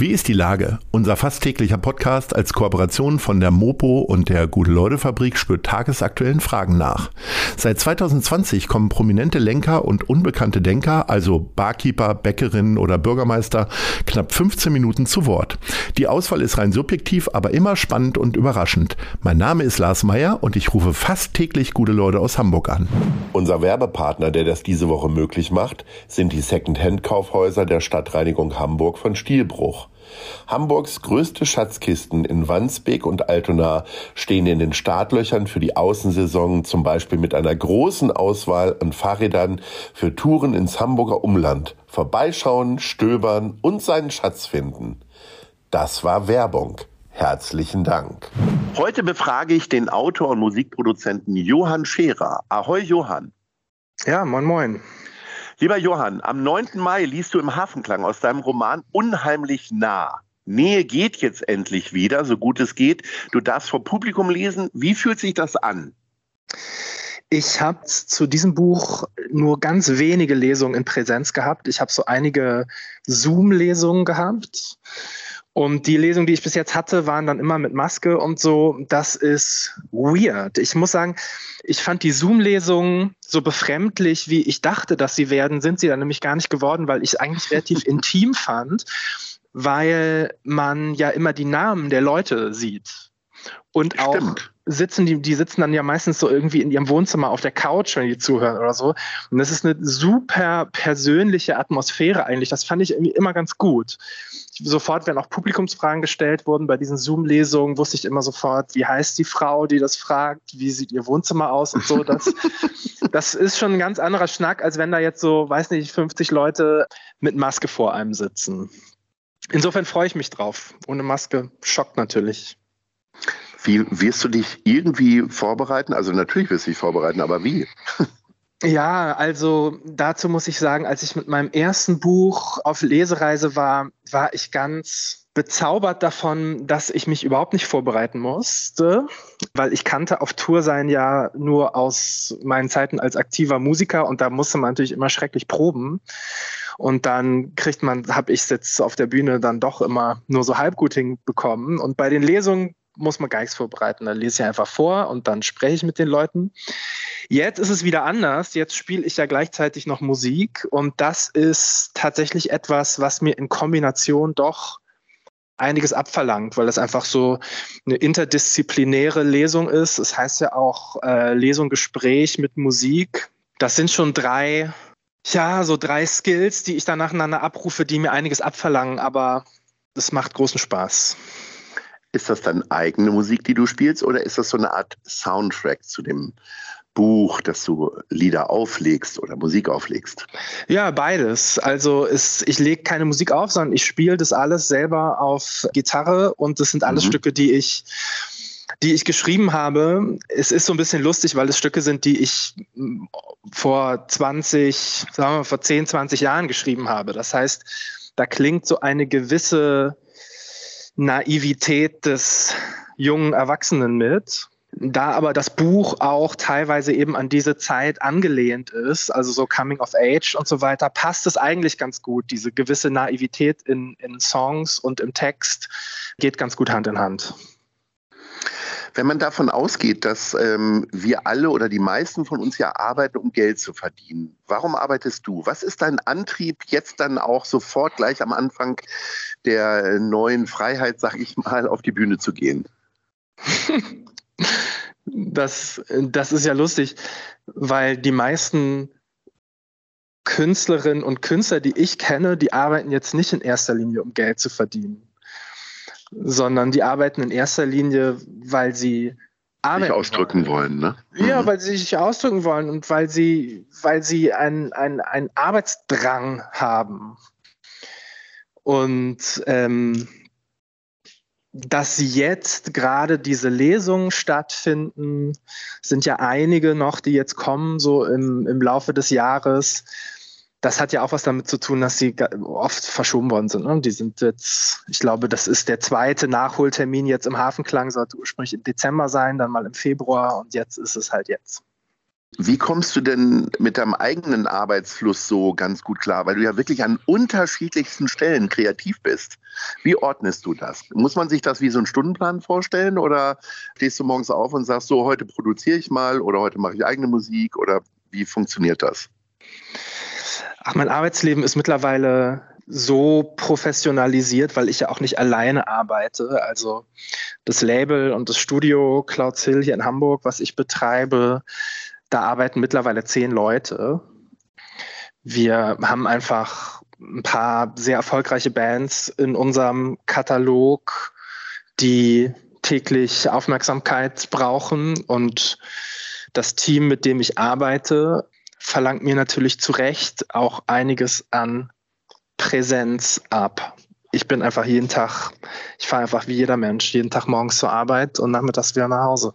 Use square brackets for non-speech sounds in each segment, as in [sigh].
Wie ist die Lage? Unser fast täglicher Podcast als Kooperation von der Mopo und der Gute-Leute-Fabrik spürt tagesaktuellen Fragen nach. Seit 2020 kommen prominente Lenker und unbekannte Denker, also Barkeeper, Bäckerinnen oder Bürgermeister, knapp 15 Minuten zu Wort. Die Auswahl ist rein subjektiv, aber immer spannend und überraschend. Mein Name ist Lars Meyer und ich rufe fast täglich gute Leute aus Hamburg an. Unser Werbepartner, der das diese Woche möglich macht, sind die Second-Hand-Kaufhäuser der Stadtreinigung Hamburg von Stielbruch. Hamburgs größte Schatzkisten in Wandsbek und Altona stehen in den Startlöchern für die Außensaison, zum Beispiel mit einer großen Auswahl an Fahrrädern für Touren ins Hamburger Umland. Vorbeischauen, stöbern und seinen Schatz finden. Das war Werbung. Herzlichen Dank. Heute befrage ich den Autor und Musikproduzenten Johann Scherer. Ahoi Johann. Ja, moin moin. Lieber Johann, am 9. Mai liest du im Hafenklang aus deinem Roman Unheimlich nah. Nähe geht jetzt endlich wieder, so gut es geht. Du darfst vor Publikum lesen. Wie fühlt sich das an? Ich habe zu diesem Buch nur ganz wenige Lesungen in Präsenz gehabt. Ich habe so einige Zoom-Lesungen gehabt. Und die Lesungen, die ich bis jetzt hatte, waren dann immer mit Maske und so. Das ist weird. Ich muss sagen, ich fand die Zoom-Lesungen so befremdlich, wie ich dachte, dass sie werden, sind sie dann nämlich gar nicht geworden, weil ich es eigentlich relativ [laughs] intim fand, weil man ja immer die Namen der Leute sieht. Und auch Stimmt sitzen die, die sitzen dann ja meistens so irgendwie in ihrem Wohnzimmer auf der Couch, wenn die zuhören oder so. Und das ist eine super persönliche Atmosphäre eigentlich. Das fand ich irgendwie immer ganz gut. Sofort, wenn auch Publikumsfragen gestellt wurden bei diesen Zoom-Lesungen, wusste ich immer sofort, wie heißt die Frau, die das fragt, wie sieht ihr Wohnzimmer aus und so. Das, [laughs] das ist schon ein ganz anderer Schnack, als wenn da jetzt so, weiß nicht, 50 Leute mit Maske vor einem sitzen. Insofern freue ich mich drauf. Ohne Maske schockt natürlich. Wie wirst du dich irgendwie vorbereiten? Also natürlich wirst du dich vorbereiten, aber wie? [laughs] Ja, also dazu muss ich sagen, als ich mit meinem ersten Buch auf Lesereise war, war ich ganz bezaubert davon, dass ich mich überhaupt nicht vorbereiten musste, weil ich kannte auf Tour sein ja nur aus meinen Zeiten als aktiver Musiker und da musste man natürlich immer schrecklich proben. Und dann kriegt man, habe ich jetzt auf der Bühne dann doch immer nur so halb gut hinbekommen. Und bei den Lesungen muss man gar nichts vorbereiten. Da lese ich einfach vor und dann spreche ich mit den Leuten. Jetzt ist es wieder anders. Jetzt spiele ich ja gleichzeitig noch Musik und das ist tatsächlich etwas, was mir in Kombination doch einiges abverlangt, weil es einfach so eine interdisziplinäre Lesung ist. Es das heißt ja auch äh, Lesung, Gespräch mit Musik. Das sind schon drei, ja, so drei Skills, die ich dann nacheinander abrufe, die mir einiges abverlangen, aber es macht großen Spaß. Ist das dann eigene Musik, die du spielst, oder ist das so eine Art Soundtrack zu dem Buch, dass du Lieder auflegst oder Musik auflegst? Ja, beides. Also es, ich lege keine Musik auf, sondern ich spiele das alles selber auf Gitarre und das sind alles mhm. Stücke, die ich die ich geschrieben habe. Es ist so ein bisschen lustig, weil es Stücke sind, die ich vor 20, sagen wir vor 10, 20 Jahren geschrieben habe. Das heißt, da klingt so eine gewisse Naivität des jungen Erwachsenen mit. Da aber das Buch auch teilweise eben an diese Zeit angelehnt ist, also so Coming of Age und so weiter, passt es eigentlich ganz gut. Diese gewisse Naivität in, in Songs und im Text geht ganz gut Hand in Hand. Wenn man davon ausgeht, dass ähm, wir alle oder die meisten von uns ja arbeiten, um Geld zu verdienen, warum arbeitest du? Was ist dein Antrieb, jetzt dann auch sofort gleich am Anfang der neuen Freiheit, sag ich mal, auf die Bühne zu gehen? das, das ist ja lustig, weil die meisten Künstlerinnen und Künstler, die ich kenne, die arbeiten jetzt nicht in erster Linie, um Geld zu verdienen sondern die arbeiten in erster Linie, weil sie arbeiten sich ausdrücken wollen. ne? Ja, mhm. weil sie sich ausdrücken wollen und weil sie, weil sie einen ein Arbeitsdrang haben. Und ähm, dass jetzt gerade diese Lesungen stattfinden, sind ja einige noch, die jetzt kommen, so im, im Laufe des Jahres. Das hat ja auch was damit zu tun, dass sie oft verschoben worden sind. Ne? Die sind jetzt, ich glaube, das ist der zweite Nachholtermin jetzt im Hafenklang, sollte ursprünglich im Dezember sein, dann mal im Februar und jetzt ist es halt jetzt. Wie kommst du denn mit deinem eigenen Arbeitsfluss so ganz gut klar? Weil du ja wirklich an unterschiedlichsten Stellen kreativ bist. Wie ordnest du das? Muss man sich das wie so einen Stundenplan vorstellen oder stehst du morgens auf und sagst so, heute produziere ich mal oder heute mache ich eigene Musik oder wie funktioniert das? Ach, mein Arbeitsleben ist mittlerweile so professionalisiert, weil ich ja auch nicht alleine arbeite. Also das Label und das Studio Cloud Hill hier in Hamburg, was ich betreibe, da arbeiten mittlerweile zehn Leute. Wir haben einfach ein paar sehr erfolgreiche Bands in unserem Katalog, die täglich Aufmerksamkeit brauchen. Und das Team, mit dem ich arbeite, verlangt mir natürlich zu Recht auch einiges an Präsenz ab. Ich bin einfach jeden Tag, ich fahre einfach wie jeder Mensch, jeden Tag morgens zur Arbeit und nachmittags wieder nach Hause.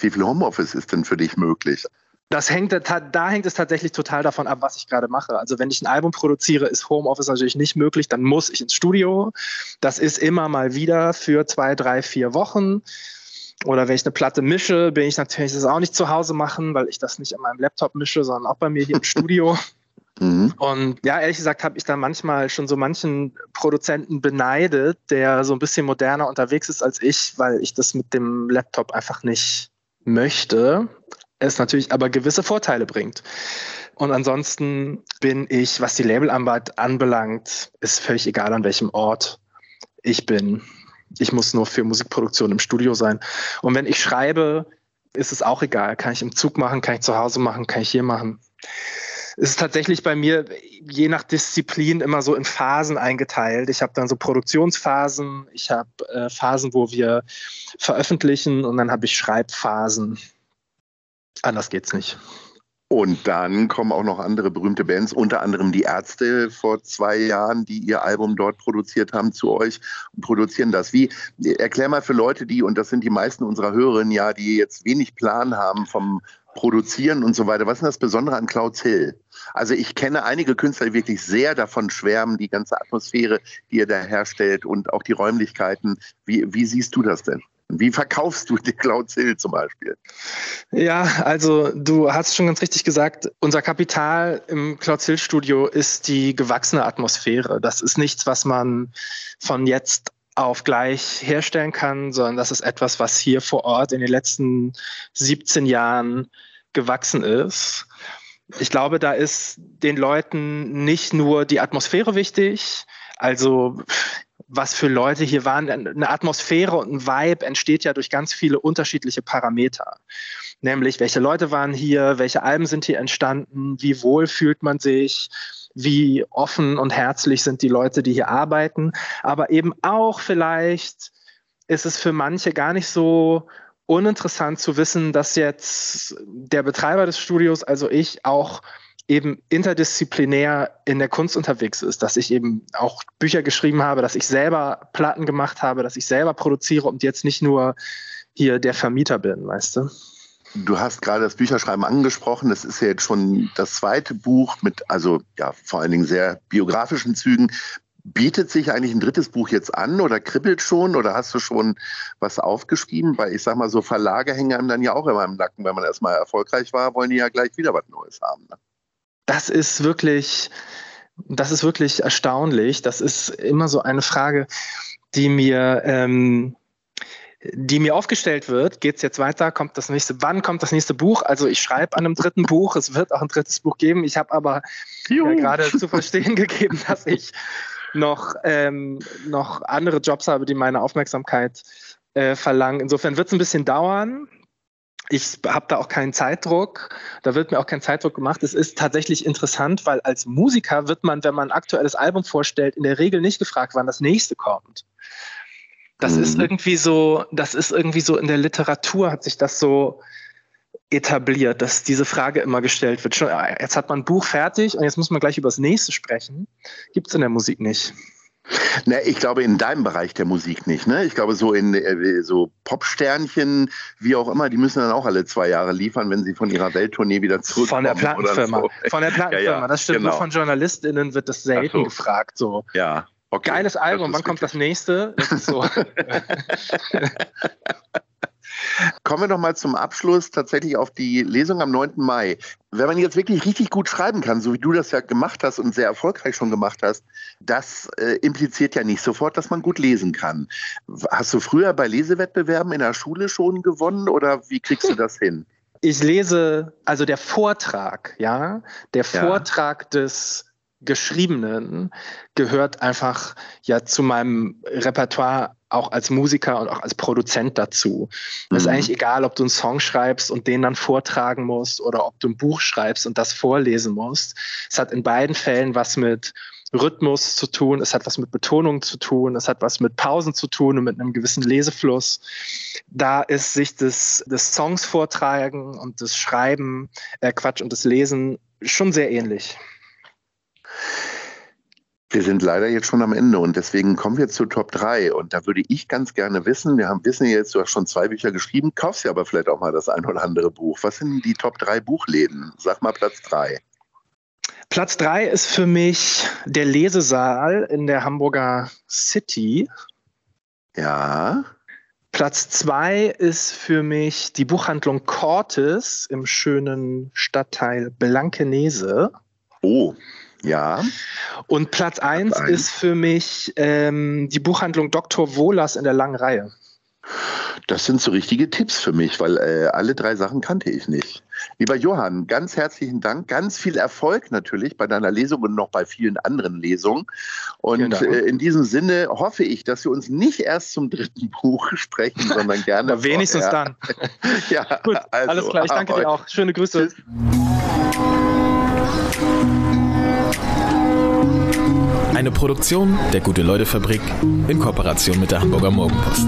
Wie viel Homeoffice ist denn für dich möglich? Das hängt, da hängt es tatsächlich total davon ab, was ich gerade mache. Also wenn ich ein Album produziere, ist Homeoffice natürlich nicht möglich, dann muss ich ins Studio. Das ist immer mal wieder für zwei, drei, vier Wochen. Oder wenn ich eine Platte mische, bin ich natürlich das auch nicht zu Hause machen, weil ich das nicht an meinem Laptop mische, sondern auch bei mir hier im [laughs] Studio. Mhm. Und ja, ehrlich gesagt habe ich da manchmal schon so manchen Produzenten beneidet, der so ein bisschen moderner unterwegs ist als ich, weil ich das mit dem Laptop einfach nicht möchte. Es natürlich aber gewisse Vorteile bringt. Und ansonsten bin ich, was die Labelarbeit anbelangt, ist völlig egal, an welchem Ort ich bin. Ich muss nur für Musikproduktion im Studio sein. Und wenn ich schreibe, ist es auch egal. Kann ich im Zug machen, kann ich zu Hause machen, kann ich hier machen. Es ist tatsächlich bei mir je nach Disziplin immer so in Phasen eingeteilt. Ich habe dann so Produktionsphasen, ich habe äh, Phasen, wo wir veröffentlichen und dann habe ich Schreibphasen. Anders geht's nicht. Und dann kommen auch noch andere berühmte Bands, unter anderem die Ärzte vor zwei Jahren, die ihr Album dort produziert haben, zu euch und produzieren das. Wie, erklär mal für Leute, die, und das sind die meisten unserer Hörerinnen ja, die jetzt wenig Plan haben vom Produzieren und so weiter. Was ist das Besondere an Clouds Hill? Also ich kenne einige Künstler, die wirklich sehr davon schwärmen, die ganze Atmosphäre, die ihr da herstellt und auch die Räumlichkeiten. Wie, wie siehst du das denn? Wie verkaufst du die Cloud Hill zum Beispiel? Ja, also du hast schon ganz richtig gesagt, unser Kapital im Cloud Hill Studio ist die gewachsene Atmosphäre. Das ist nichts, was man von jetzt auf gleich herstellen kann, sondern das ist etwas, was hier vor Ort in den letzten 17 Jahren gewachsen ist. Ich glaube, da ist den Leuten nicht nur die Atmosphäre wichtig, also was für Leute hier waren. Eine Atmosphäre und ein Vibe entsteht ja durch ganz viele unterschiedliche Parameter. Nämlich, welche Leute waren hier, welche Alben sind hier entstanden, wie wohl fühlt man sich, wie offen und herzlich sind die Leute, die hier arbeiten. Aber eben auch vielleicht ist es für manche gar nicht so uninteressant zu wissen, dass jetzt der Betreiber des Studios, also ich, auch eben interdisziplinär in der Kunst unterwegs ist, dass ich eben auch Bücher geschrieben habe, dass ich selber Platten gemacht habe, dass ich selber produziere und jetzt nicht nur hier der Vermieter bin, weißt du? Du hast gerade das Bücherschreiben angesprochen. Das ist ja jetzt schon das zweite Buch mit, also ja, vor allen Dingen sehr biografischen Zügen. Bietet sich eigentlich ein drittes Buch jetzt an oder kribbelt schon oder hast du schon was aufgeschrieben? Weil ich sag mal, so Verlage hängen einem dann ja auch immer im Nacken. Wenn man erstmal erfolgreich war, wollen die ja gleich wieder was Neues haben. Ne? Das ist wirklich, das ist wirklich erstaunlich. Das ist immer so eine Frage, die mir, ähm, die mir aufgestellt wird. Geht es jetzt weiter? Kommt das nächste? Wann kommt das nächste Buch? Also ich schreibe an einem dritten [laughs] Buch. Es wird auch ein drittes Buch geben. Ich habe aber ja, gerade zu verstehen [laughs] gegeben, dass ich noch, ähm, noch andere Jobs habe, die meine Aufmerksamkeit äh, verlangen. Insofern wird es ein bisschen dauern ich habe da auch keinen Zeitdruck, da wird mir auch kein Zeitdruck gemacht. Es ist tatsächlich interessant, weil als Musiker wird man, wenn man ein aktuelles Album vorstellt, in der Regel nicht gefragt, wann das nächste kommt. Das mhm. ist irgendwie so, das ist irgendwie so in der Literatur hat sich das so etabliert, dass diese Frage immer gestellt wird. Schon, jetzt hat man ein Buch fertig und jetzt muss man gleich über das nächste sprechen. Gibt es in der Musik nicht. Na, ich glaube in deinem Bereich der Musik nicht. Ne? Ich glaube so in äh, so Popsternchen, wie auch immer, die müssen dann auch alle zwei Jahre liefern, wenn sie von ihrer Welttournee wieder zurückkommen. Von der Plattenfirma. So. Von der Plattenfirma. Ja, ja, das stimmt. genau. Nur von JournalistInnen wird das selten so. gefragt. So. Ja. Okay. Geiles Album, wann kommt das nächste? Das ist so. [laughs] [laughs] Kommen wir noch mal zum Abschluss tatsächlich auf die Lesung am 9. Mai. Wenn man jetzt wirklich richtig gut schreiben kann, so wie du das ja gemacht hast und sehr erfolgreich schon gemacht hast, das äh, impliziert ja nicht sofort, dass man gut lesen kann. Hast du früher bei Lesewettbewerben in der Schule schon gewonnen oder wie kriegst du das [laughs] hin? ich lese, also der Vortrag, ja, der Ja. Vortrag des Geschriebenen gehört einfach ja zu meinem Repertoire auch als Musiker und auch als Produzent dazu. Es ist Mhm. eigentlich egal, ob du einen Song schreibst und den dann vortragen musst oder ob du ein Buch schreibst und das vorlesen musst. Es hat in beiden Fällen was mit Rhythmus zu tun, es hat was mit Betonung zu tun, es hat was mit Pausen zu tun und mit einem gewissen Lesefluss. Da ist sich das, das Songs vortragen und das Schreiben, äh Quatsch, und das Lesen schon sehr ähnlich. Wir sind leider jetzt schon am Ende und deswegen kommen wir zu Top 3. Und da würde ich ganz gerne wissen, wir haben wissen jetzt, du hast schon zwei Bücher geschrieben, kaufst ja aber vielleicht auch mal das ein oder andere Buch. Was sind die Top 3 Buchläden? Sag mal Platz 3. Platz drei ist für mich der Lesesaal in der Hamburger City. Ja. Platz zwei ist für mich die Buchhandlung Cortes im schönen Stadtteil Blankenese. Oh, ja. Und Platz eins eins. ist für mich ähm, die Buchhandlung Dr. Wohlers in der langen Reihe. Das sind so richtige Tipps für mich, weil äh, alle drei Sachen kannte ich nicht. Lieber Johann, ganz herzlichen Dank, ganz viel Erfolg natürlich bei deiner Lesung und noch bei vielen anderen Lesungen. Und äh, in diesem Sinne hoffe ich, dass wir uns nicht erst zum dritten Buch [laughs] sprechen, sondern gerne. Aber wenigstens vorher. dann. [laughs] Ja, Gut, also, alles klar. Ich danke dir auch. Schöne Grüße. Tschüss. Eine Produktion der Gute-Leute-Fabrik in Kooperation mit der Hamburger Morgenpost.